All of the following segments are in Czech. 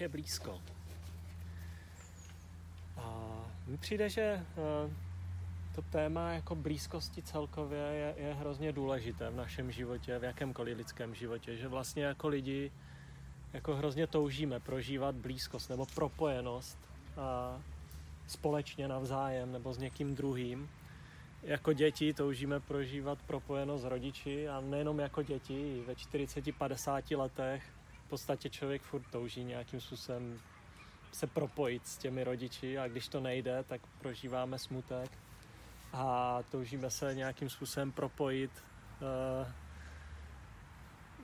Je blízko. A mi přijde, že eh, to téma jako blízkosti celkově je, je hrozně důležité v našem životě, v jakémkoliv lidském životě, že vlastně jako lidi jako hrozně toužíme prožívat blízkost nebo propojenost a společně navzájem nebo s někým druhým. Jako děti toužíme prožívat propojenost s rodiči a nejenom jako děti, ve 40-50 letech podstatě člověk furt touží nějakým způsobem se propojit s těmi rodiči a když to nejde, tak prožíváme smutek a toužíme se nějakým způsobem propojit eh,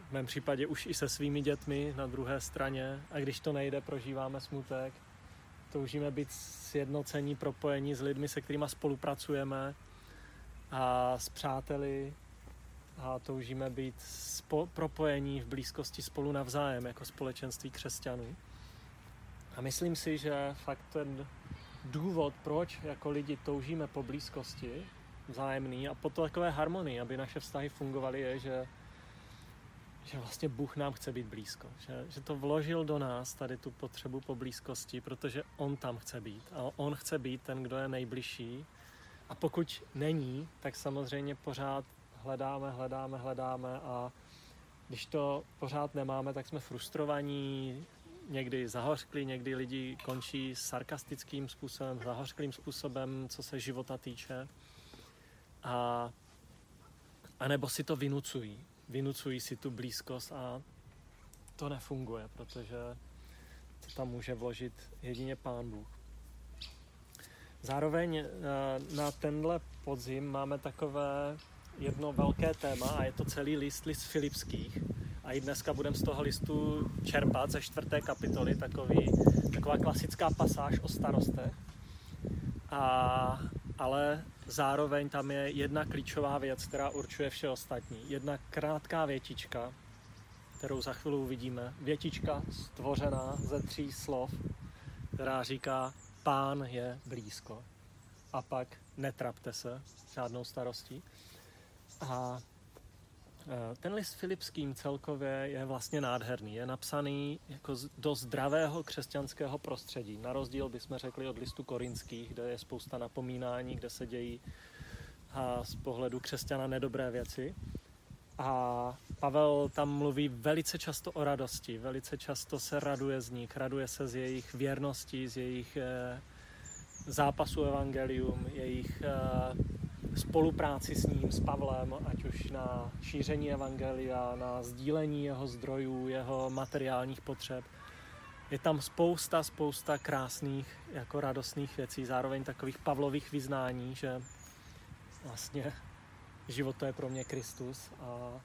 v mém případě už i se svými dětmi na druhé straně a když to nejde, prožíváme smutek. Toužíme být sjednocení, propojení s lidmi, se kterými spolupracujeme a s přáteli a toužíme být spo- propojení v blízkosti spolu navzájem jako společenství křesťanů. A myslím si, že fakt ten důvod, proč jako lidi toužíme po blízkosti vzájemný a po takové harmonii, aby naše vztahy fungovaly, je, že, že vlastně Bůh nám chce být blízko. Že, že to vložil do nás tady tu potřebu po blízkosti, protože On tam chce být. A On chce být ten, kdo je nejbližší. A pokud není, tak samozřejmě pořád hledáme, hledáme, hledáme a když to pořád nemáme, tak jsme frustrovaní, někdy zahořklí, někdy lidi končí sarkastickým způsobem, zahořklým způsobem, co se života týče. A, a nebo si to vynucují. Vynucují si tu blízkost a to nefunguje, protože to tam může vložit jedině Pán Bůh. Zároveň eh, na tenhle podzim máme takové jedno velké téma a je to celý list, list filipských. A i dneska budeme z toho listu čerpat ze čtvrté kapitoly takový, taková klasická pasáž o starostech. A, ale zároveň tam je jedna klíčová věc, která určuje vše ostatní. Jedna krátká větička, kterou za chvíli uvidíme. Větička stvořená ze tří slov, která říká Pán je blízko. A pak netrapte se žádnou starostí. A e, ten list filipským celkově je vlastně nádherný. Je napsaný jako do zdravého křesťanského prostředí. Na rozdíl bychom řekli od listu korinských, kde je spousta napomínání, kde se dějí a z pohledu křesťana nedobré věci. A Pavel tam mluví velice často o radosti, velice často se raduje z nich, raduje se z jejich věrnosti, z jejich e, zápasu evangelium, jejich e, spolupráci s ním, s Pavlem, ať už na šíření evangelia, na sdílení jeho zdrojů, jeho materiálních potřeb. Je tam spousta, spousta krásných, jako radostných věcí, zároveň takových Pavlových vyznání, že vlastně život to je pro mě Kristus a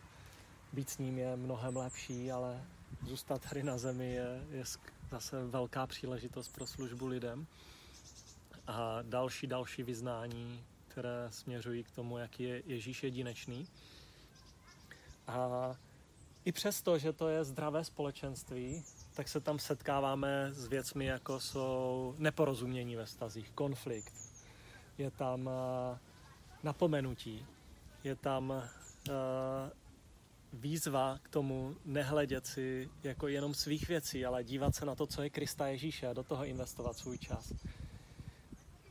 být s ním je mnohem lepší, ale zůstat tady na zemi je, je zase velká příležitost pro službu lidem. A další, další vyznání, které směřují k tomu, jaký je Ježíš jedinečný. A i přesto, že to je zdravé společenství, tak se tam setkáváme s věcmi, jako jsou neporozumění ve stazích, konflikt. Je tam eh, napomenutí, je tam eh, výzva k tomu nehledět si jako jenom svých věcí, ale dívat se na to, co je Krista Ježíše a do toho investovat svůj čas.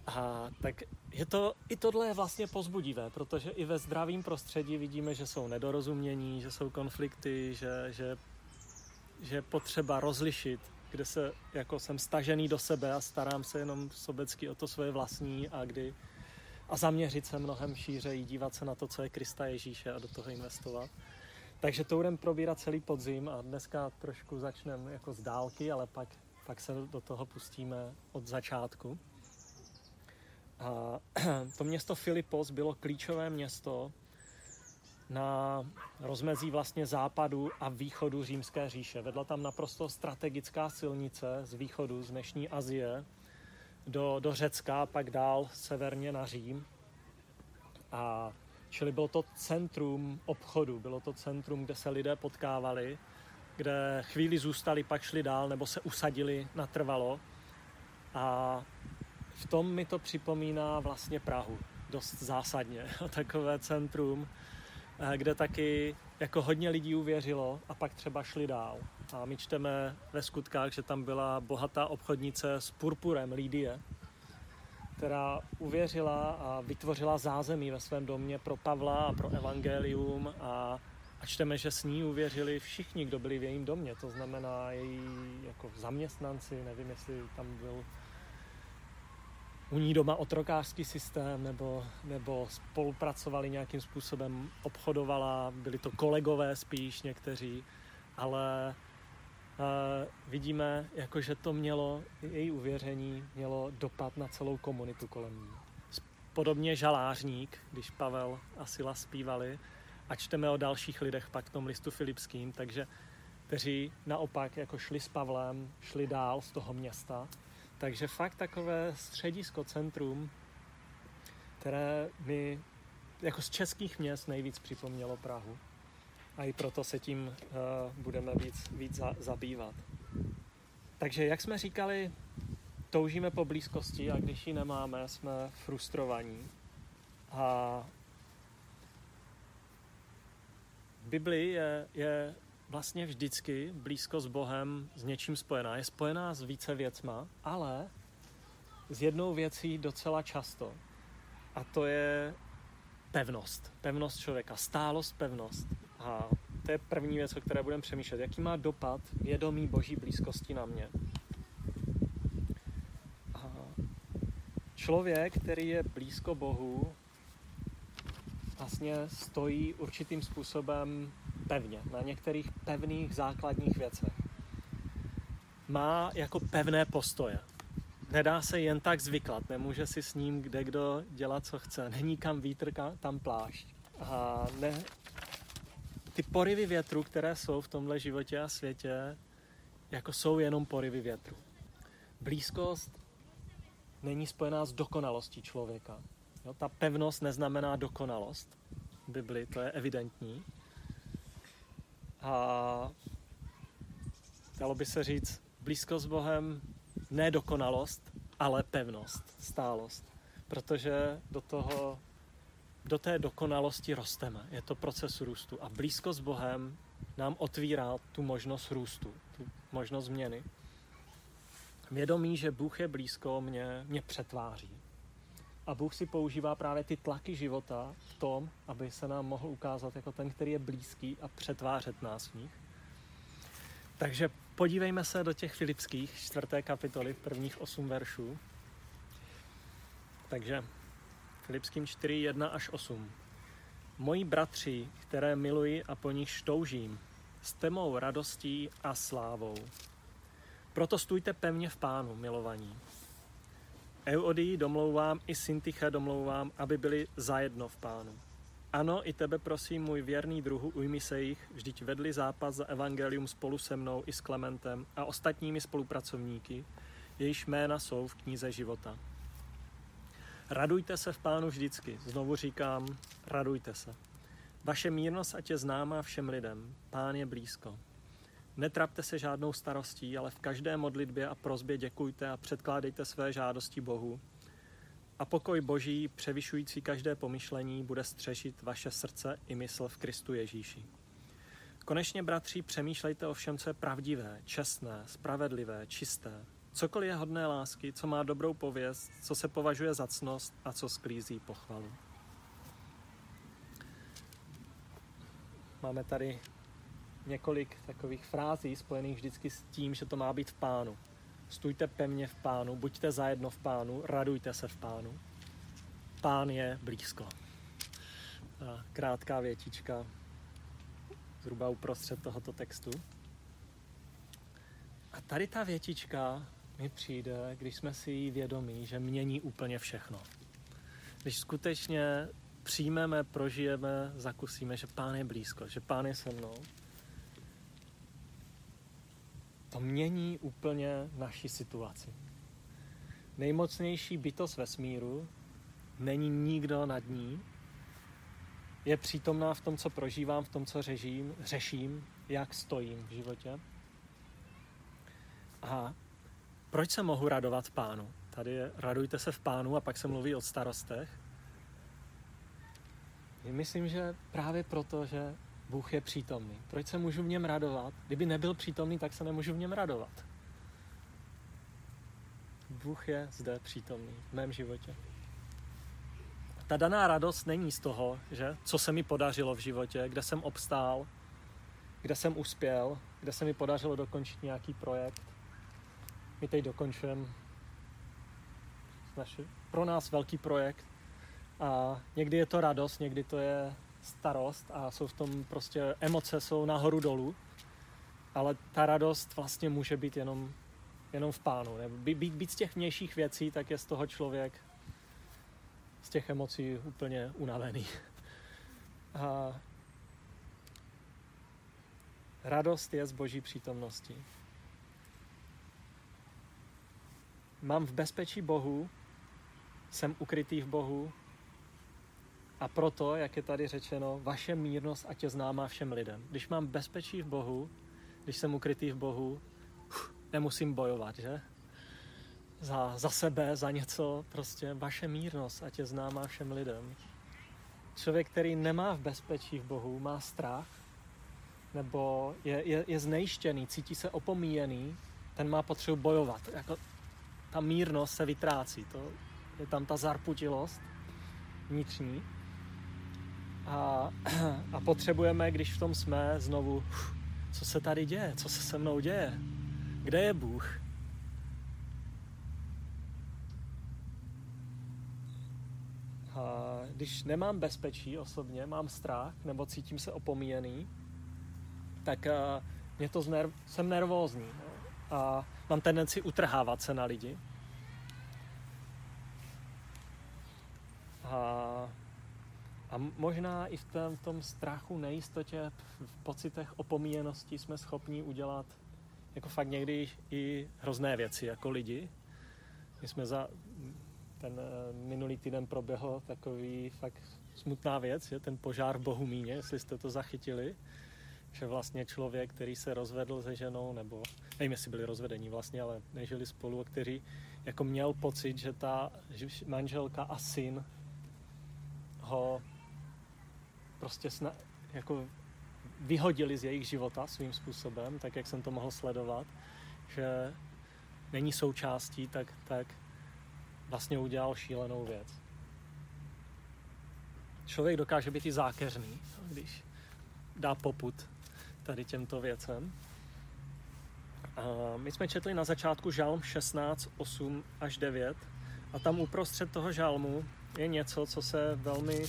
A tak je to, i tohle je vlastně pozbudivé, protože i ve zdravém prostředí vidíme, že jsou nedorozumění, že jsou konflikty, že, že, že je potřeba rozlišit, kde se jako jsem stažený do sebe a starám se jenom sobecky o to svoje vlastní a kdy a zaměřit se mnohem šířeji, dívat se na to, co je Krista Ježíše a do toho investovat. Takže to budeme probírat celý podzim a dneska trošku začneme jako z dálky, ale pak, pak se do toho pustíme od začátku. A to město Filipos bylo klíčové město na rozmezí vlastně západu a východu římské říše. Vedla tam naprosto strategická silnice z východu, z dnešní Azie, do, do Řecka, pak dál severně na Řím. A čili bylo to centrum obchodu, bylo to centrum, kde se lidé potkávali, kde chvíli zůstali, pak šli dál nebo se usadili natrvalo. A v tom mi to připomíná vlastně Prahu dost zásadně. Takové centrum, eh, kde taky jako hodně lidí uvěřilo a pak třeba šli dál. A my čteme ve skutkách, že tam byla bohatá obchodnice s purpurem, Lídie, která uvěřila a vytvořila zázemí ve svém domě pro Pavla a pro evangelium a, a čteme, že s ní uvěřili všichni, kdo byli v jejím domě, to znamená její jako zaměstnanci, nevím, jestli tam byl u ní doma otrokářský systém nebo, nebo spolupracovali nějakým způsobem, obchodovala, byli to kolegové spíš někteří, ale uh, vidíme, jako že to mělo, její uvěření mělo dopad na celou komunitu kolem ní. Podobně žalářník, když Pavel a Sila zpívali, a čteme o dalších lidech pak v tom listu filipským, takže kteří naopak jako šli s Pavlem, šli dál z toho města takže fakt takové středisko, centrum, které mi jako z českých měst nejvíc připomnělo Prahu. A i proto se tím uh, budeme víc, víc za, zabývat. Takže jak jsme říkali, toužíme po blízkosti a když ji nemáme, jsme frustrovaní. A v Biblii je, je vlastně vždycky blízko s Bohem s něčím spojená. Je spojená s více věcma, ale s jednou věcí docela často. A to je pevnost. Pevnost člověka. Stálost, pevnost. A to je první věc, o které budeme přemýšlet. Jaký má dopad vědomí boží blízkosti na mě? A člověk, který je blízko Bohu, vlastně stojí určitým způsobem pevně, na některých pevných základních věcech. Má jako pevné postoje. Nedá se jen tak zvyklat, nemůže si s ním kde kdo dělat, co chce. Není kam vítr, tam plášť. A ne, ty porivy větru, které jsou v tomhle životě a světě, jako jsou jenom porivy větru. Blízkost není spojená s dokonalostí člověka. Jo, ta pevnost neznamená dokonalost. Bibli to je evidentní. A dalo by se říct, blízkost s Bohem, ne dokonalost, ale pevnost, stálost. Protože do toho, do té dokonalosti rosteme. Je to proces růstu. A blízkost s Bohem nám otvírá tu možnost růstu, tu možnost změny. Vědomí, že Bůh je blízko, mě, mě přetváří. A Bůh si používá právě ty tlaky života v tom, aby se nám mohl ukázat jako ten, který je blízký a přetvářet nás v nich. Takže podívejme se do těch filipských čtvrté kapitoly, prvních osm veršů. Takže Filipským 4, 1 až 8. Moji bratři, které miluji a po nich toužím, jste mou radostí a slávou. Proto stůjte pevně v pánu, milovaní. Eudii domlouvám, i Syntyche domlouvám, aby byli zajedno v pánu. Ano, i tebe prosím, můj věrný druhu, ujmi se jich, vždyť vedli zápas za evangelium spolu se mnou i s Klementem a ostatními spolupracovníky, jejichž jména jsou v knize života. Radujte se v pánu vždycky, znovu říkám, radujte se. Vaše mírnost ať je známá všem lidem, pán je blízko. Netrapte se žádnou starostí, ale v každé modlitbě a prozbě děkujte a předkládejte své žádosti Bohu. A pokoj Boží, převyšující každé pomyšlení, bude střešit vaše srdce i mysl v Kristu Ježíši. Konečně, bratři, přemýšlejte o všem, co je pravdivé, čestné, spravedlivé, čisté. Cokoliv je hodné lásky, co má dobrou pověst, co se považuje za cnost a co sklízí pochvalu. Máme tady několik takových frází spojených vždycky s tím, že to má být v pánu. Stůjte pevně v pánu, buďte zajedno v pánu, radujte se v pánu. Pán je blízko. A krátká větička zhruba uprostřed tohoto textu. A tady ta větička mi přijde, když jsme si jí vědomí, že mění úplně všechno. Když skutečně přijmeme, prožijeme, zakusíme, že Pán je blízko, že Pán je se mnou, to mění úplně naši situaci. Nejmocnější bytost vesmíru není nikdo nad ní, je přítomná v tom, co prožívám, v tom, co řeším, řeším, jak stojím v životě. A proč se mohu radovat pánu? Tady je radujte se v pánu a pak se mluví o starostech. Myslím, že právě proto, že Bůh je přítomný. Proč se můžu v něm radovat? Kdyby nebyl přítomný, tak se nemůžu v něm radovat. Bůh je zde přítomný v mém životě. Ta daná radost není z toho, že co se mi podařilo v životě, kde jsem obstál, kde jsem uspěl, kde se mi podařilo dokončit nějaký projekt. My teď dokončujeme pro nás velký projekt a někdy je to radost, někdy to je starost a jsou v tom prostě emoce jsou nahoru dolů, ale ta radost vlastně může být jenom, jenom v pánu. Nebo být, být z těch vnějších věcí, tak je z toho člověk z těch emocí úplně unavený. A radost je z boží přítomnosti. Mám v bezpečí Bohu, jsem ukrytý v Bohu a proto, jak je tady řečeno, vaše mírnost ať je známá všem lidem. Když mám bezpečí v Bohu, když jsem ukrytý v Bohu, nemusím bojovat, že? Za, za sebe, za něco, prostě vaše mírnost ať je známá všem lidem. Člověk, který nemá v bezpečí v Bohu, má strach, nebo je, je, je znejištěný, cítí se opomíjený, ten má potřebu bojovat. Jako, ta mírnost se vytrácí, to, je tam ta zarputilost vnitřní. A, a potřebujeme, když v tom jsme, znovu, co se tady děje, co se se mnou děje, kde je Bůh. A když nemám bezpečí osobně, mám strach nebo cítím se opomíjený, tak mě to zner- jsem nervózní no. a mám tendenci utrhávat se na lidi. A a možná i v tom, tom strachu, nejistotě, v pocitech opomíjenosti jsme schopni udělat jako fakt někdy i hrozné věci jako lidi. My jsme za ten eh, minulý týden proběhl takový fakt smutná věc, je ten požár v Bohumíně, jestli jste to zachytili, že vlastně člověk, který se rozvedl se ženou, nebo nevím, jestli byli rozvedení vlastně, ale nežili spolu, který jako měl pocit, že ta manželka a syn ho prostě sna, jako vyhodili z jejich života svým způsobem, tak jak jsem to mohl sledovat, že není součástí, tak, tak vlastně udělal šílenou věc. Člověk dokáže být i zákeřný, když dá poput tady těmto věcem. A my jsme četli na začátku žalm 16, 8 až 9 a tam uprostřed toho žalmu je něco, co se velmi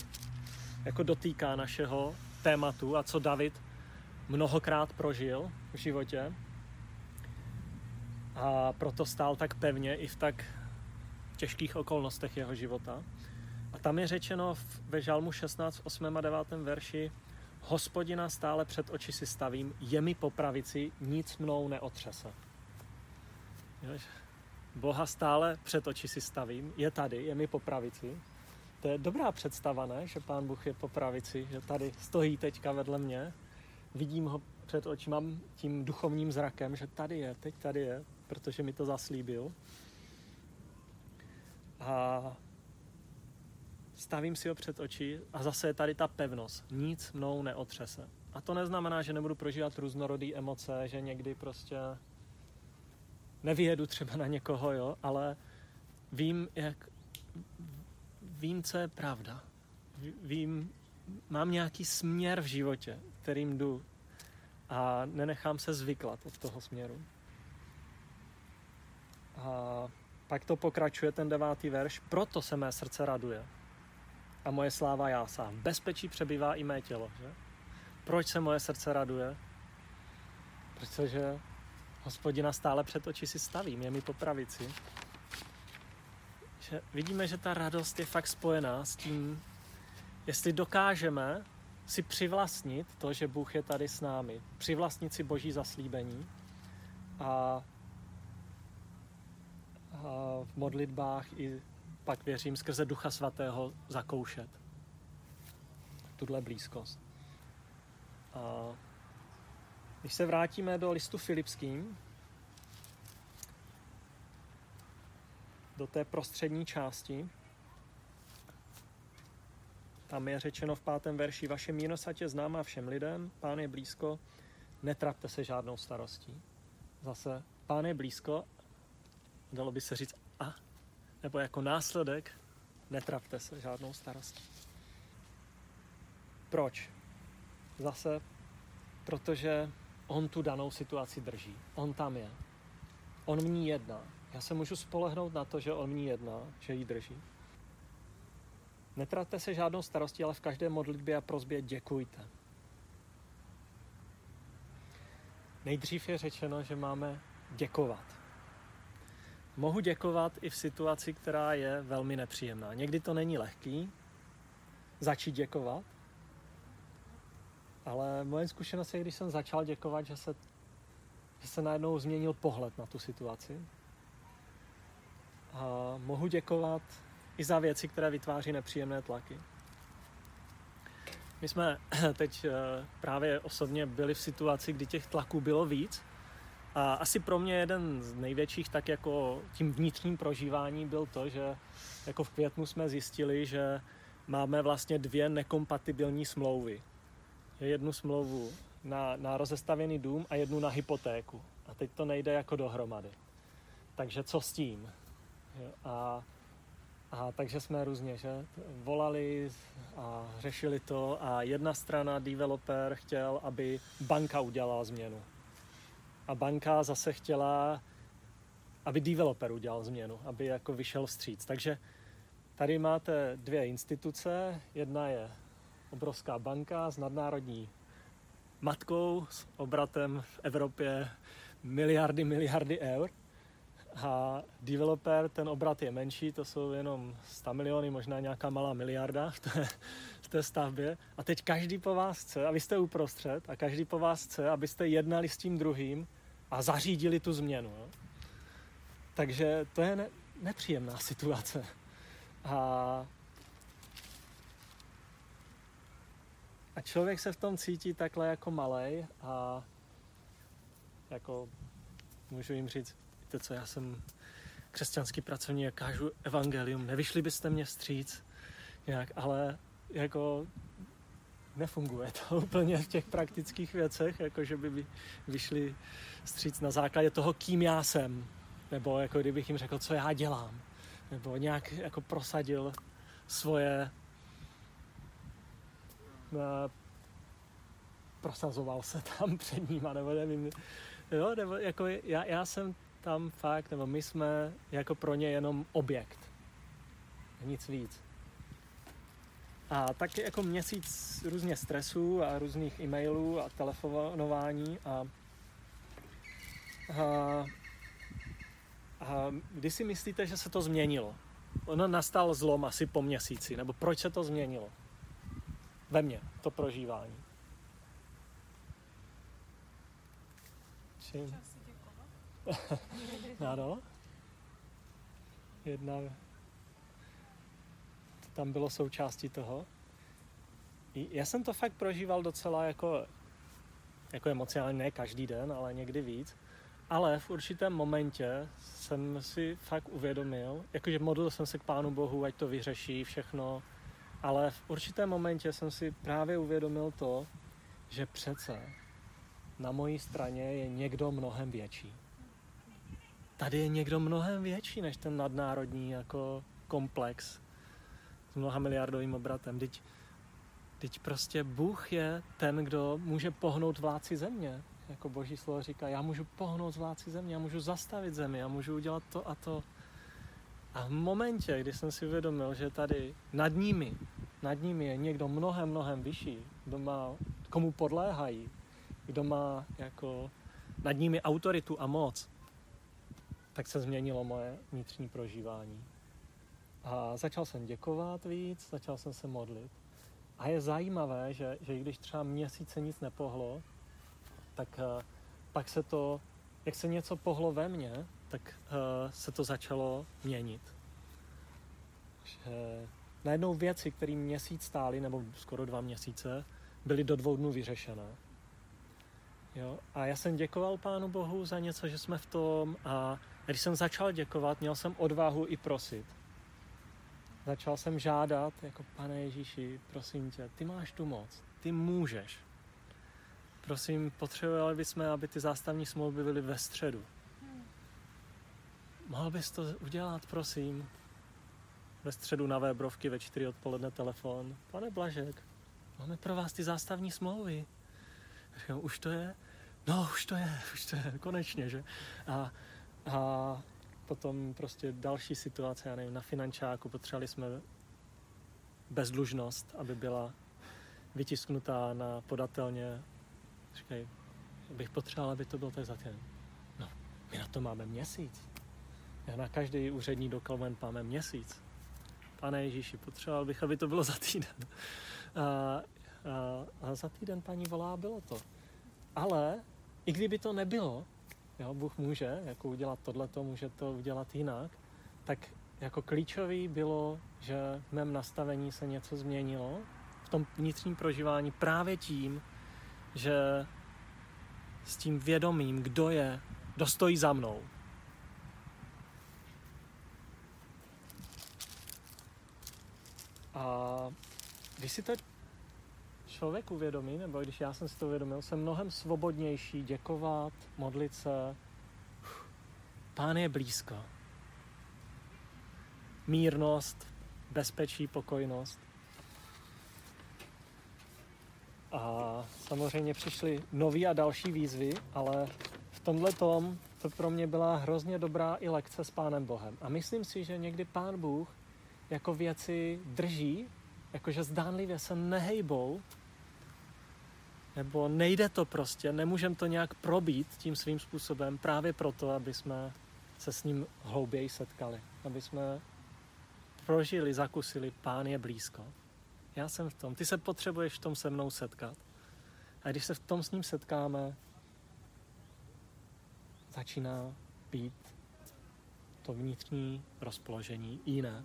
jako dotýká našeho tématu a co David mnohokrát prožil v životě. A proto stál tak pevně i v tak těžkých okolnostech jeho života. A tam je řečeno ve Žalmu 16, 8 a 9 verši Hospodina stále před oči si stavím, je mi po pravici, nic mnou neotřese. Boha stále před oči si stavím, je tady, je mi po pravici to je dobrá představa, ne? Že pán Bůh je po pravici, že tady stojí teďka vedle mě, vidím ho před očima tím duchovním zrakem, že tady je, teď tady je, protože mi to zaslíbil. A stavím si ho před oči a zase je tady ta pevnost. Nic mnou neotřese. A to neznamená, že nebudu prožívat různorodé emoce, že někdy prostě nevyjedu třeba na někoho, jo, ale vím, jak vím, co je pravda. Vím, mám nějaký směr v životě, kterým jdu a nenechám se zvyklat od toho směru. A pak to pokračuje ten devátý verš, proto se mé srdce raduje a moje sláva jásá. V bezpečí přebývá i mé tělo. Že? Proč se moje srdce raduje? Protože hospodina stále před oči si stavím, je mi po pravici že vidíme, že ta radost je fakt spojená s tím, jestli dokážeme si přivlastnit to, že Bůh je tady s námi, přivlastnit si boží zaslíbení a, a v modlitbách i pak věřím skrze Ducha Svatého zakoušet tuhle blízkost. A když se vrátíme do listu Filipským, do té prostřední části, tam je řečeno v pátém verši, vaše mínosa tě známá všem lidem, pán je blízko, netrapte se žádnou starostí. Zase, pán je blízko, dalo by se říct, a, nebo jako následek, netrapte se žádnou starostí. Proč? Zase, protože on tu danou situaci drží. On tam je. On v ní jedná. Já se můžu spolehnout na to, že on ní jedná, že ji drží. Netratte se žádnou starostí, ale v každé modlitbě a prozbě děkujte. Nejdřív je řečeno, že máme děkovat. Mohu děkovat i v situaci, která je velmi nepříjemná. Někdy to není lehký začít děkovat, ale moje zkušenost je, když jsem začal děkovat, že se, že se najednou změnil pohled na tu situaci. A mohu děkovat i za věci, které vytváří nepříjemné tlaky. My jsme teď eh, právě osobně byli v situaci, kdy těch tlaků bylo víc a asi pro mě jeden z největších tak jako tím vnitřním prožívání byl to, že jako v květnu jsme zjistili, že máme vlastně dvě nekompatibilní smlouvy. Jednu smlouvu na, na rozestavěný dům a jednu na hypotéku. A teď to nejde jako dohromady. Takže co s tím? A a takže jsme různě, že volali a řešili to a jedna strana, developer, chtěl, aby banka udělala změnu. A banka zase chtěla, aby developer udělal změnu, aby jako vyšel vstříc. Takže tady máte dvě instituce. Jedna je obrovská banka s nadnárodní matkou s obratem v Evropě miliardy, miliardy eur a developer, ten obrat je menší, to jsou jenom 100 miliony, možná nějaká malá miliarda v té, v té stavbě. A teď každý po vás chce, a vy jste uprostřed, a každý po vás chce, abyste jednali s tím druhým a zařídili tu změnu. Jo? Takže to je ne, nepříjemná situace. A, a člověk se v tom cítí takhle jako malej a jako můžu jim říct, víte co, já jsem křesťanský pracovník, kážu evangelium, nevyšli byste mě vstříc nějak, ale jako nefunguje to úplně v těch praktických věcech, jako že by vyšli vstříc na základě toho, kým já jsem, nebo jako kdybych jim řekl, co já dělám, nebo nějak jako prosadil svoje eh, prosazoval se tam před ním, nebo nevím, jo, nebo jako já, já jsem tam fakt, nebo my jsme jako pro ně jenom objekt. Nic víc. A tak jako měsíc různě stresů a různých e-mailů a telefonování a, a, a kdy si myslíte, že se to změnilo? Ono nastal zlom asi po měsíci, nebo proč se to změnilo? Ve mně, to prožívání. Čím? ano. Jedna, tam bylo součástí toho. Já jsem to fakt prožíval docela jako, jako emocionálně, ne každý den, ale někdy víc. Ale v určitém momentě jsem si fakt uvědomil, jakože modlil jsem se k Pánu Bohu, ať to vyřeší všechno, ale v určitém momentě jsem si právě uvědomil to, že přece na mojí straně je někdo mnohem větší tady je někdo mnohem větší než ten nadnárodní jako komplex s mnoha miliardovým obratem. Teď, teď prostě Bůh je ten, kdo může pohnout vládci země. Jako boží slovo říká, já můžu pohnout vládci země, já můžu zastavit zemi, já můžu udělat to a to. A v momentě, kdy jsem si uvědomil, že tady nad nimi, nad nimi je někdo mnohem, mnohem vyšší, kdo má, komu podléhají, kdo má jako nad nimi autoritu a moc, tak se změnilo moje vnitřní prožívání. A začal jsem děkovat víc, začal jsem se modlit. A je zajímavé, že, že když třeba měsíce nic nepohlo, tak uh, pak se to, jak se něco pohlo ve mně, tak uh, se to začalo měnit. Že najednou věci, které měsíc stály, nebo skoro dva měsíce, byly do dvou dnů vyřešené. Jo? A já jsem děkoval Pánu Bohu za něco, že jsme v tom a když jsem začal děkovat, měl jsem odvahu i prosit. začal jsem žádat, jako pane Ježíši, prosím tě, ty máš tu moc, ty můžeš. Prosím, potřebovali bychom, aby ty zástavní smlouvy byly ve středu. Mohl bys to udělat, prosím? Ve středu na Vébrovky ve čtyři odpoledne telefon. Pane Blažek, máme pro vás ty zástavní smlouvy. Říkám, už to je? No, už to je, už to je, konečně, že? A, a potom prostě další situace, já nevím, na finančáku potřebovali jsme bezdlužnost, aby byla vytisknutá na podatelně. Říkají, bych potřeboval, aby to bylo tak za týden. No, my na to máme měsíc. Já na každý úřední dokument máme měsíc. Pane Ježíši, potřeboval bych, aby to bylo za týden. A, a, a za týden paní volá, bylo to. Ale i kdyby to nebylo, jo, Bůh může jako udělat tohleto, může to udělat jinak, tak jako klíčový bylo, že v mém nastavení se něco změnilo v tom vnitřním prožívání právě tím, že s tím vědomím, kdo je, kdo stojí za mnou. A když si to člověk uvědomí, nebo když já jsem si to uvědomil, jsem mnohem svobodnější děkovat, modlit se. Pán je blízko. Mírnost, bezpečí, pokojnost. A samozřejmě přišly nový a další výzvy, ale v tomhle tom to pro mě byla hrozně dobrá i lekce s Pánem Bohem. A myslím si, že někdy Pán Bůh jako věci drží, jakože zdánlivě se nehejbou, nebo nejde to prostě, nemůžeme to nějak probít tím svým způsobem právě proto, aby jsme se s ním hlouběji setkali, aby jsme prožili, zakusili, pán je blízko. Já jsem v tom, ty se potřebuješ v tom se mnou setkat. A když se v tom s ním setkáme, začíná být to vnitřní rozpoložení jiné.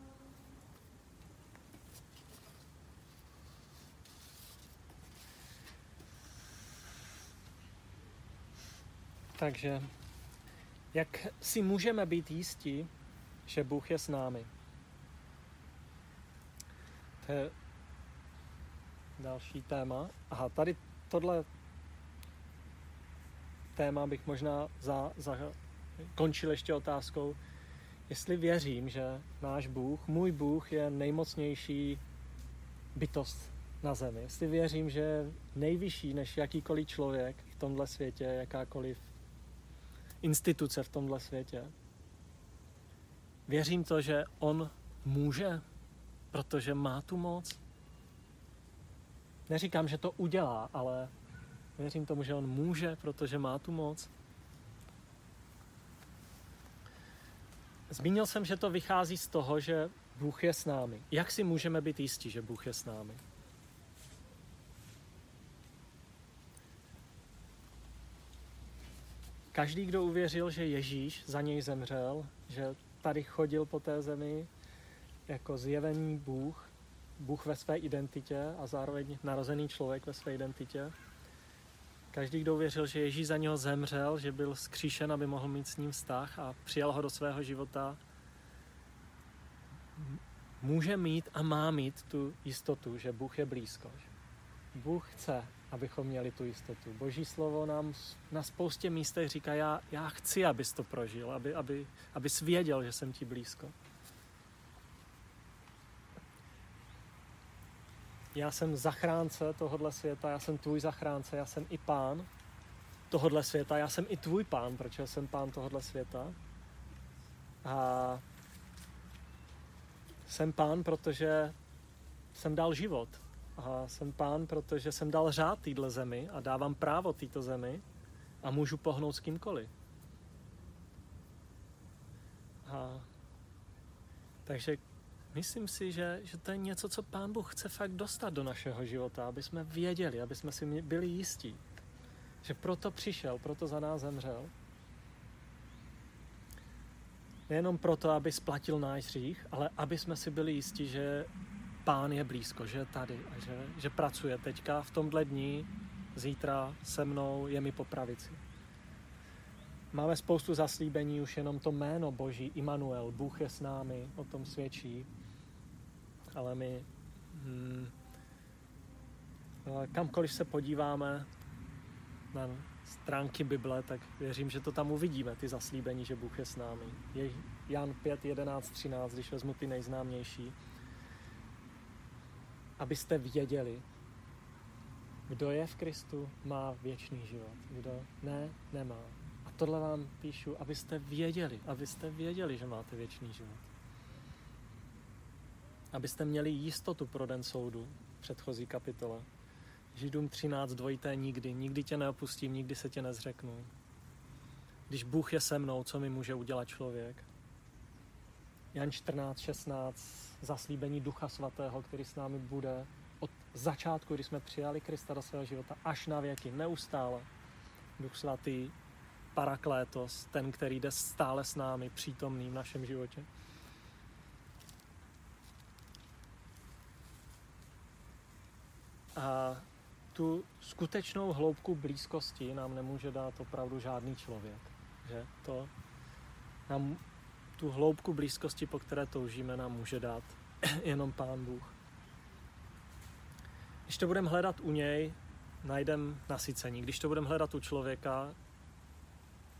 Takže jak si můžeme být jistí, že Bůh je s námi? To je další téma. Aha, tady tohle téma bych možná za, za, končil ještě otázkou, jestli věřím, že náš Bůh, můj Bůh je nejmocnější bytost na zemi. Jestli věřím, že je nejvyšší než jakýkoliv člověk v tomhle světě, jakákoliv instituce v tomhle světě. Věřím to, že on může, protože má tu moc. Neříkám, že to udělá, ale věřím tomu, že on může, protože má tu moc. Zmínil jsem, že to vychází z toho, že Bůh je s námi. Jak si můžeme být jistí, že Bůh je s námi? Každý, kdo uvěřil, že Ježíš za něj zemřel, že tady chodil po té zemi jako zjevený Bůh, Bůh ve své identitě a zároveň narozený člověk ve své identitě. Každý, kdo uvěřil, že Ježíš za něho zemřel, že byl skříšen, aby mohl mít s ním vztah a přijal ho do svého života, může mít a má mít tu jistotu, že Bůh je blízko. Bůh chce, abychom měli tu jistotu. Boží slovo nám na spoustě místech říká, já, já chci, abys to prožil, aby, aby, abys věděl, že jsem ti blízko. Já jsem zachránce tohohle světa, já jsem tvůj zachránce, já jsem i pán tohohle světa, já jsem i tvůj pán, protože jsem pán tohohle světa. A jsem pán, protože jsem dal život a jsem pán, protože jsem dal řád téhle zemi a dávám právo této zemi a můžu pohnout s kýmkoliv. A, takže myslím si, že, že to je něco, co Pán Bůh chce fakt dostat do našeho života, aby jsme věděli, aby jsme si byli jistí, že proto přišel, proto za nás zemřel. Nejenom proto, aby splatil náš hřích, ale aby jsme si byli jistí, že pán je blízko, že je tady a že, že pracuje teďka v tomhle dní, zítra se mnou je mi po pravici. Máme spoustu zaslíbení, už jenom to jméno Boží, Immanuel, Bůh je s námi, o tom svědčí. ale my hmm, kamkoliv se podíváme na stránky Bible, tak věřím, že to tam uvidíme, ty zaslíbení, že Bůh je s námi. Je Jan 5, 11, 13, když vezmu ty nejznámější. Abyste věděli, kdo je v Kristu, má věčný život. Kdo ne, nemá. A tohle vám píšu, abyste věděli, abyste věděli, že máte věčný život. Abyste měli jistotu pro den soudu, předchozí kapitola. Židům 13, dvojité nikdy, nikdy tě neopustím, nikdy se tě nezřeknu. Když Bůh je se mnou, co mi může udělat člověk? Jan 14, 16, zaslíbení Ducha Svatého, který s námi bude od začátku, kdy jsme přijali Krista do svého života, až na věky, neustále. Duch Svatý, Paraklétos, ten, který jde stále s námi, přítomný v našem životě. A tu skutečnou hloubku blízkosti nám nemůže dát opravdu žádný člověk. Že to nám tu hloubku blízkosti, po které toužíme, nám může dát jenom Pán Bůh. Když to budeme hledat u něj, najdem nasycení. Když to budeme hledat u člověka,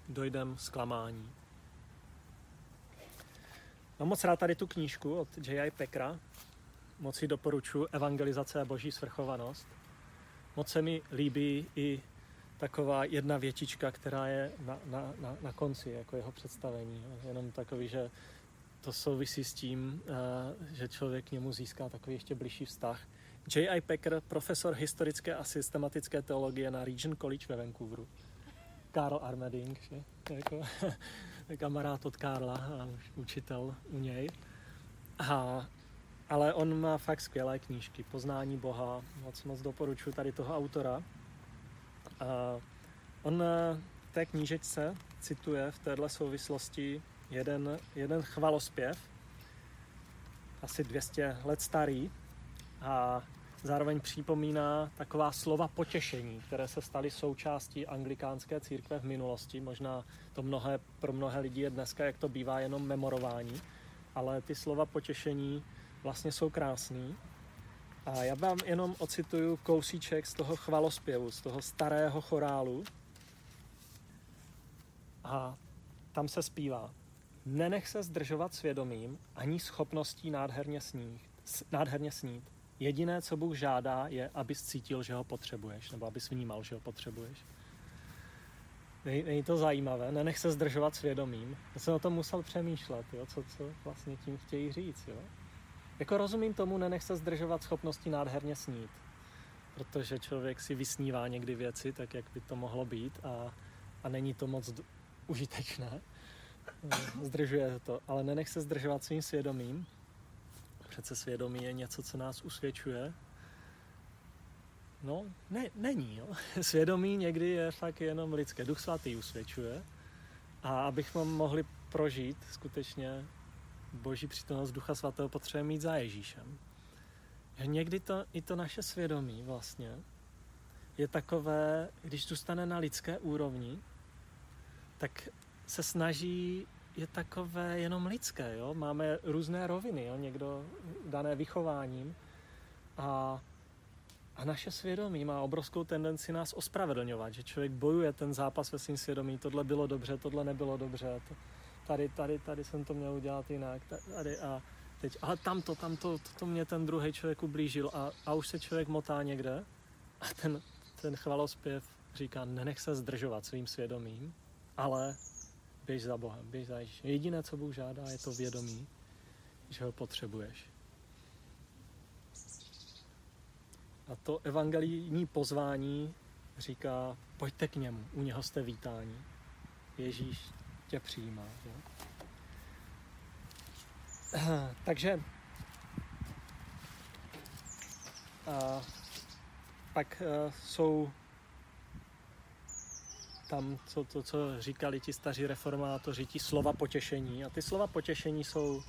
dojdem zklamání. Mám moc rád tady tu knížku od J.I. Pekra. Moc si doporučuji Evangelizace a boží svrchovanost. Moc se mi líbí i taková jedna větička, která je na, na, na, na konci jako jeho představení. Jenom takový, že to souvisí s tím, eh, že člověk k němu získá takový ještě blížší vztah. J.I. Packer, profesor historické a systematické teologie na Regent College ve Vancouveru. Karl Armeding, že? Jako, kamarád od Karla a učitel u něj. A ale on má fakt skvělé knížky, Poznání Boha, moc moc doporučuji tady toho autora. A on v té knížečce cituje v této souvislosti jeden, jeden chvalospěv, asi 200 let starý, a zároveň připomíná taková slova potěšení, které se staly součástí anglikánské církve v minulosti. Možná to mnohé, pro mnohé lidi je dneska, jak to bývá, jenom memorování, ale ty slova potěšení vlastně jsou krásný. A já vám jenom ocituju kousíček z toho chvalospěvu, z toho starého chorálu. A tam se zpívá. Nenech se zdržovat svědomím ani schopností nádherně snít. Nádherně snít. Jediné, co Bůh žádá, je, abys cítil, že ho potřebuješ, nebo abys vnímal, že ho potřebuješ. Není to zajímavé, nenech se zdržovat svědomím. Já jsem o tom musel přemýšlet, jo, co, co vlastně tím chtějí říct. Jo. Jako rozumím tomu, nenech se zdržovat schopností nádherně snít, protože člověk si vysnívá někdy věci, tak jak by to mohlo být a, a není to moc d- užitečné. Zdržuje to, ale nenech se zdržovat svým svědomím. Přece svědomí je něco, co nás usvědčuje. No, ne, není. Jo. Svědomí někdy je fakt jenom lidské. Duch svatý usvědčuje. A abychom mohli prožít skutečně boží přítomnost Ducha Svatého potřebujeme mít za Ježíšem. Že někdy to, i to naše svědomí vlastně je takové, když zůstane na lidské úrovni, tak se snaží, je takové jenom lidské, jo? Máme různé roviny, jo? Někdo dané vychováním a, a naše svědomí má obrovskou tendenci nás ospravedlňovat, že člověk bojuje ten zápas ve svým svědomí, tohle bylo dobře, tohle nebylo dobře, to, tady, tady, tady jsem to měl udělat jinak, tady a teď, ale tamto, tamto, to, to mě ten druhý člověk ublížil a, a už se člověk motá někde a ten, ten chvalospěv říká, nenech se zdržovat svým svědomím, ale běž za Bohem, běž za Ježíšem. Jediné, co Bůh žádá, je to vědomí, že ho potřebuješ. A to evangelijní pozvání říká, pojďte k němu, u něho jste vítáni. Ježíš tě přijímá. Jo? Takže a pak a, jsou tam to, to, co říkali ti staří reformátoři, ti slova potěšení. A ty slova potěšení jsou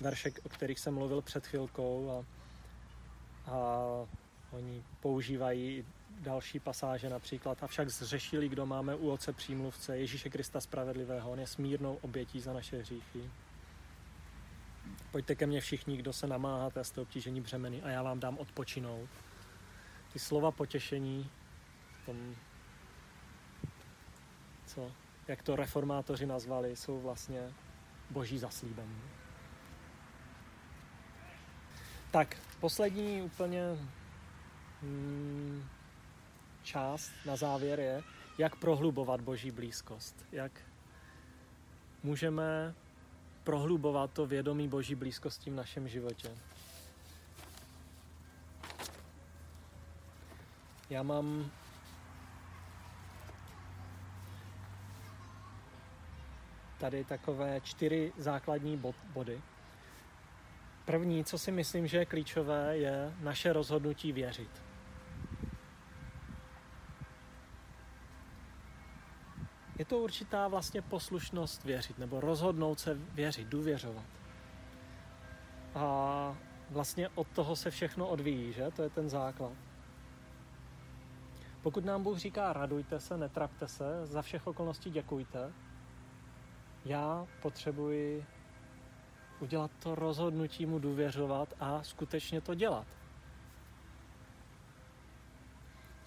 verše, o kterých jsem mluvil před chvilkou a, a oni používají další pasáže například. Avšak zřešili, kdo máme u Otce přímluvce, Ježíše Krista Spravedlivého. On je smírnou obětí za naše hříchy. Pojďte ke mně všichni, kdo se namáháte a jste obtížení břemeny a já vám dám odpočinout. Ty slova potěšení, tom, co, jak to reformátoři nazvali, jsou vlastně boží zaslíbení. Tak, poslední úplně hmm, část na závěr je, jak prohlubovat boží blízkost. Jak můžeme prohlubovat to vědomí boží blízkosti v našem životě. Já mám tady takové čtyři základní body. První, co si myslím, že je klíčové, je naše rozhodnutí věřit. Je to určitá vlastně poslušnost věřit, nebo rozhodnout se věřit, důvěřovat. A vlastně od toho se všechno odvíjí, že? To je ten základ. Pokud nám Bůh říká, radujte se, netrapte se, za všech okolností děkujte, já potřebuji udělat to rozhodnutí mu důvěřovat a skutečně to dělat.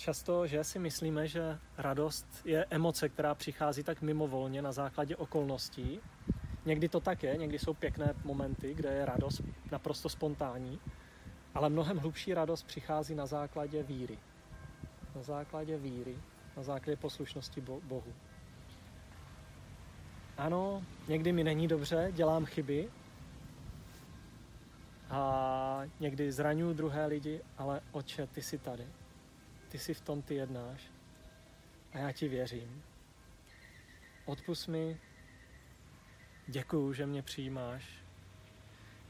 Často, že si myslíme, že radost je emoce, která přichází tak mimovolně na základě okolností. Někdy to tak je, někdy jsou pěkné momenty, kde je radost naprosto spontánní, ale mnohem hlubší radost přichází na základě víry. Na základě víry, na základě poslušnosti Bohu. Ano, někdy mi není dobře, dělám chyby a někdy zraňuju druhé lidi, ale oče, ty jsi tady. Ty jsi v tom, ty jednáš a já ti věřím. Odpust mi, děkuju, že mě přijímáš,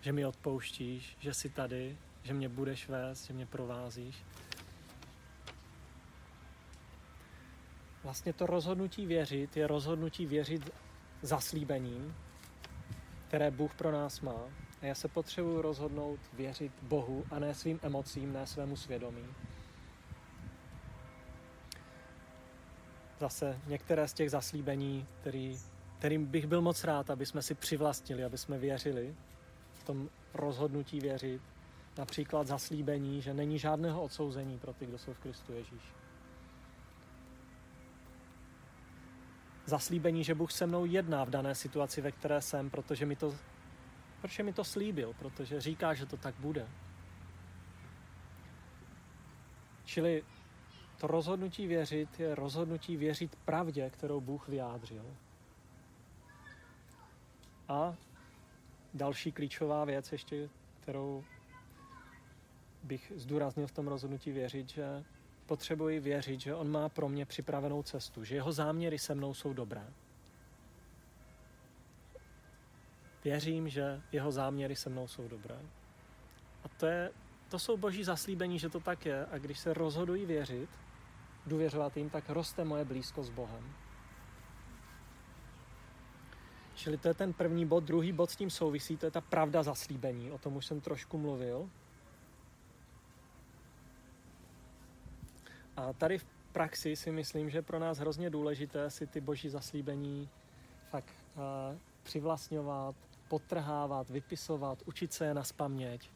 že mi odpouštíš, že jsi tady, že mě budeš vést, že mě provázíš. Vlastně to rozhodnutí věřit je rozhodnutí věřit zaslíbením, které Bůh pro nás má. A já se potřebuji rozhodnout věřit Bohu a ne svým emocím, ne svému svědomí. Zase některé z těch zaslíbení, který, kterým bych byl moc rád, aby jsme si přivlastnili, aby jsme věřili v tom rozhodnutí věřit. Například zaslíbení, že není žádného odsouzení pro ty, kdo jsou v Kristu Ježíši. zaslíbení, že Bůh se mnou jedná v dané situaci, ve které jsem, protože mi to, protože mi to slíbil, protože říká, že to tak bude. Čili to rozhodnutí věřit je rozhodnutí věřit pravdě, kterou Bůh vyjádřil. A další klíčová věc ještě, kterou bych zdůraznil v tom rozhodnutí věřit, že potřebuji věřit, že on má pro mě připravenou cestu, že jeho záměry se mnou jsou dobré. Věřím, že jeho záměry se mnou jsou dobré. A to, je, to jsou boží zaslíbení, že to tak je. A když se rozhoduji věřit, důvěřovat jim, tak roste moje blízkost s Bohem. Čili to je ten první bod. Druhý bod s tím souvisí, to je ta pravda zaslíbení. O tom už jsem trošku mluvil. A tady v praxi si myslím, že pro nás hrozně důležité si ty boží zaslíbení fakt uh, přivlastňovat, potrhávat, vypisovat, učit se je na spaměť.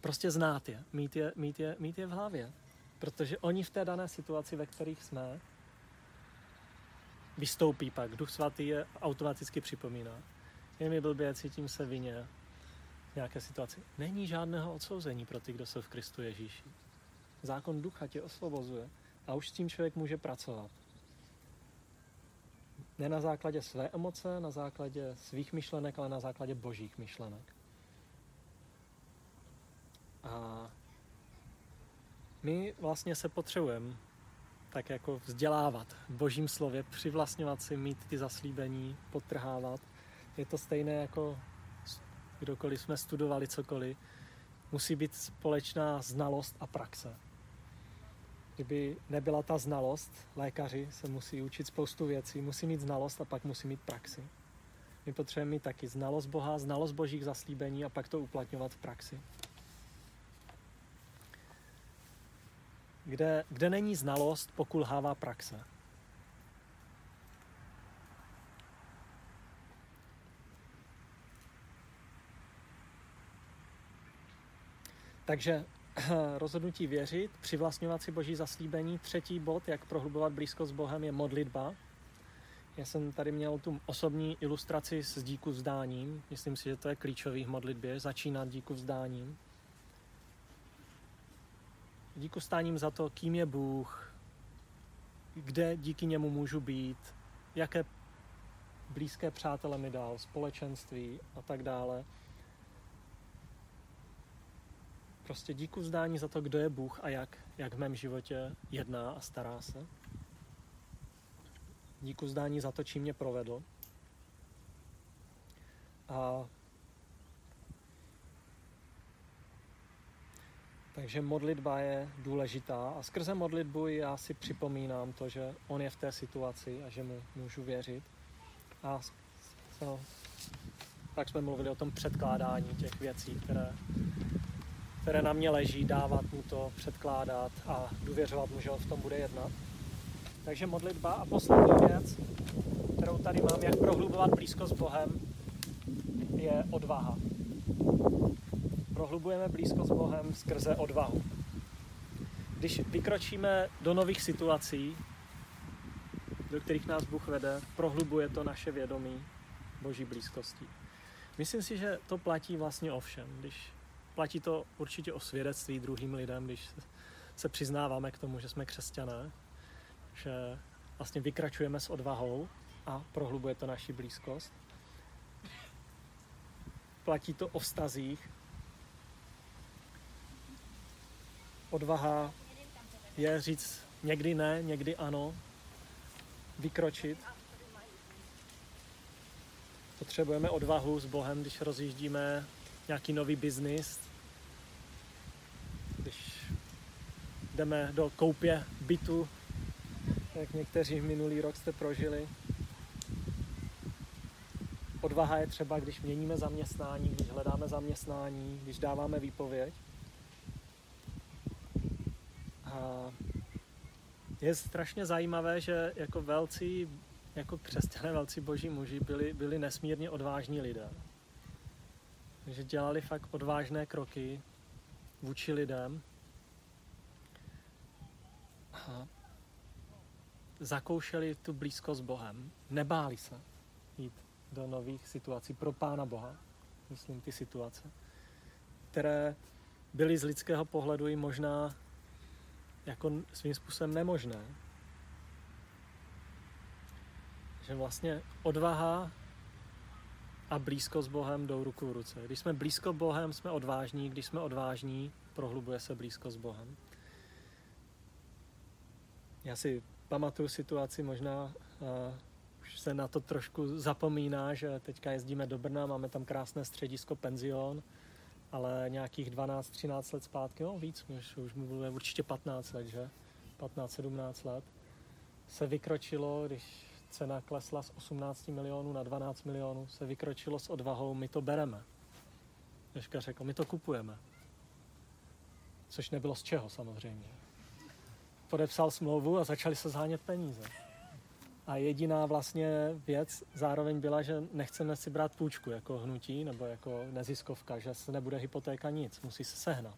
Prostě znát je, mít je, mít je, mít je v hlavě. Protože oni v té dané situaci, ve kterých jsme, vystoupí pak. Duch svatý je automaticky připomíná. Je mi blbě, cítím se vině v nějaké situaci. Není žádného odsouzení pro ty, kdo jsou v Kristu Ježíši. Zákon ducha tě osvobozuje a už s tím člověk může pracovat. Ne na základě své emoce, na základě svých myšlenek, ale na základě božích myšlenek. A my vlastně se potřebujeme tak jako vzdělávat v božím slově, přivlastňovat si, mít ty zaslíbení, potrhávat. Je to stejné jako kdokoliv jsme studovali cokoliv. Musí být společná znalost a praxe. Kdyby nebyla ta znalost, lékaři se musí učit spoustu věcí, musí mít znalost a pak musí mít praxi. My potřebujeme mít taky znalost Boha, znalost božích zaslíbení a pak to uplatňovat v praxi. Kde, kde není znalost, pokulhává praxe. Takže rozhodnutí věřit, přivlastňovat si boží zaslíbení. Třetí bod, jak prohlubovat blízkost s Bohem, je modlitba. Já jsem tady měl tu osobní ilustraci s díku vzdáním. Myslím si, že to je klíčový v modlitbě, začínat díku vzdáním. Díku vzdáním za to, kým je Bůh, kde díky němu můžu být, jaké blízké přátele mi dal, společenství a tak dále. Prostě díku vzdání za to, kdo je Bůh a jak, jak v mém životě jedná a stará se. Díku vzdání za to, čím mě provedl. A takže modlitba je důležitá a skrze modlitbu já si připomínám to, že on je v té situaci a že mu můžu věřit. A no, tak jsme mluvili o tom předkládání těch věcí, které které na mě leží, dávat mu to, předkládat a důvěřovat mu, že on v tom bude jednat. Takže modlitba a poslední věc, kterou tady mám, jak prohlubovat blízkost s Bohem, je odvaha. Prohlubujeme blízkost s Bohem skrze odvahu. Když vykročíme do nových situací, do kterých nás Bůh vede, prohlubuje to naše vědomí Boží blízkosti. Myslím si, že to platí vlastně o všem. Když platí to určitě o svědectví druhým lidem, když se přiznáváme k tomu, že jsme křesťané, že vlastně vykračujeme s odvahou a prohlubuje to naši blízkost. Platí to o vztazích. Odvaha je říct někdy ne, někdy ano, vykročit. Potřebujeme odvahu s Bohem, když rozjíždíme nějaký nový biznis, když jdeme do koupě bytu, jak někteří minulý rok jste prožili. Odvaha je třeba, když měníme zaměstnání, když hledáme zaměstnání, když dáváme výpověď. A je strašně zajímavé, že jako velcí, jako křesťané, velcí boží muži byli, byli nesmírně odvážní lidé. Takže dělali fakt odvážné kroky vůči lidem a zakoušeli tu blízkost s Bohem. Nebáli se jít do nových situací pro Pána Boha, myslím ty situace, které byly z lidského pohledu i možná jako svým způsobem nemožné. Že vlastně odvaha a blízko s Bohem jdou ruku v ruce. Když jsme blízko Bohem, jsme odvážní, když jsme odvážní, prohlubuje se blízko s Bohem. Já si pamatuju situaci, možná uh, už se na to trošku zapomíná, že teďka jezdíme do Brna, máme tam krásné středisko, penzion, ale nějakých 12-13 let zpátky, no víc, už, už bylo určitě 15 let, že? 15-17 let, se vykročilo, když cena klesla z 18 milionů na 12 milionů, se vykročilo s odvahou, my to bereme. Ježka řekl, my to kupujeme. Což nebylo z čeho samozřejmě. Podepsal smlouvu a začali se zhánět peníze. A jediná vlastně věc zároveň byla, že nechceme si brát půjčku jako hnutí nebo jako neziskovka, že se nebude hypotéka nic, musí se sehnat.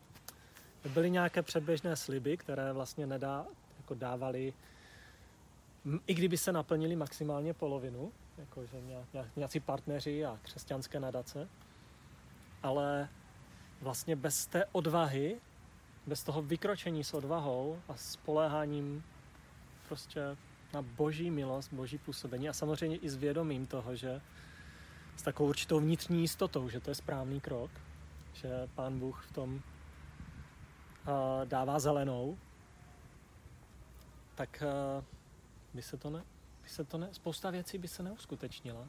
Byly nějaké předběžné sliby, které vlastně nedá, jako dávali i kdyby se naplnili maximálně polovinu, jakože nějací partneři a křesťanské nadace, ale vlastně bez té odvahy, bez toho vykročení s odvahou a spoléháním prostě na boží milost, boží působení a samozřejmě i s vědomím toho, že s takovou určitou vnitřní jistotou, že to je správný krok, že pán Bůh v tom dává zelenou, tak by se to ne, by se to ne, spousta věcí by se neuskutečnila.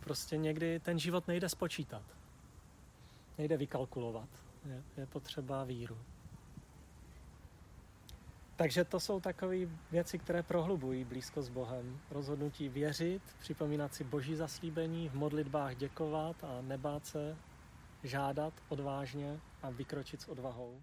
Prostě někdy ten život nejde spočítat. Nejde vykalkulovat. Je, je potřeba víru. Takže to jsou takové věci, které prohlubují blízko s Bohem. Rozhodnutí věřit, připomínat si boží zaslíbení, v modlitbách děkovat a nebát se, žádat odvážně a vykročit s odvahou.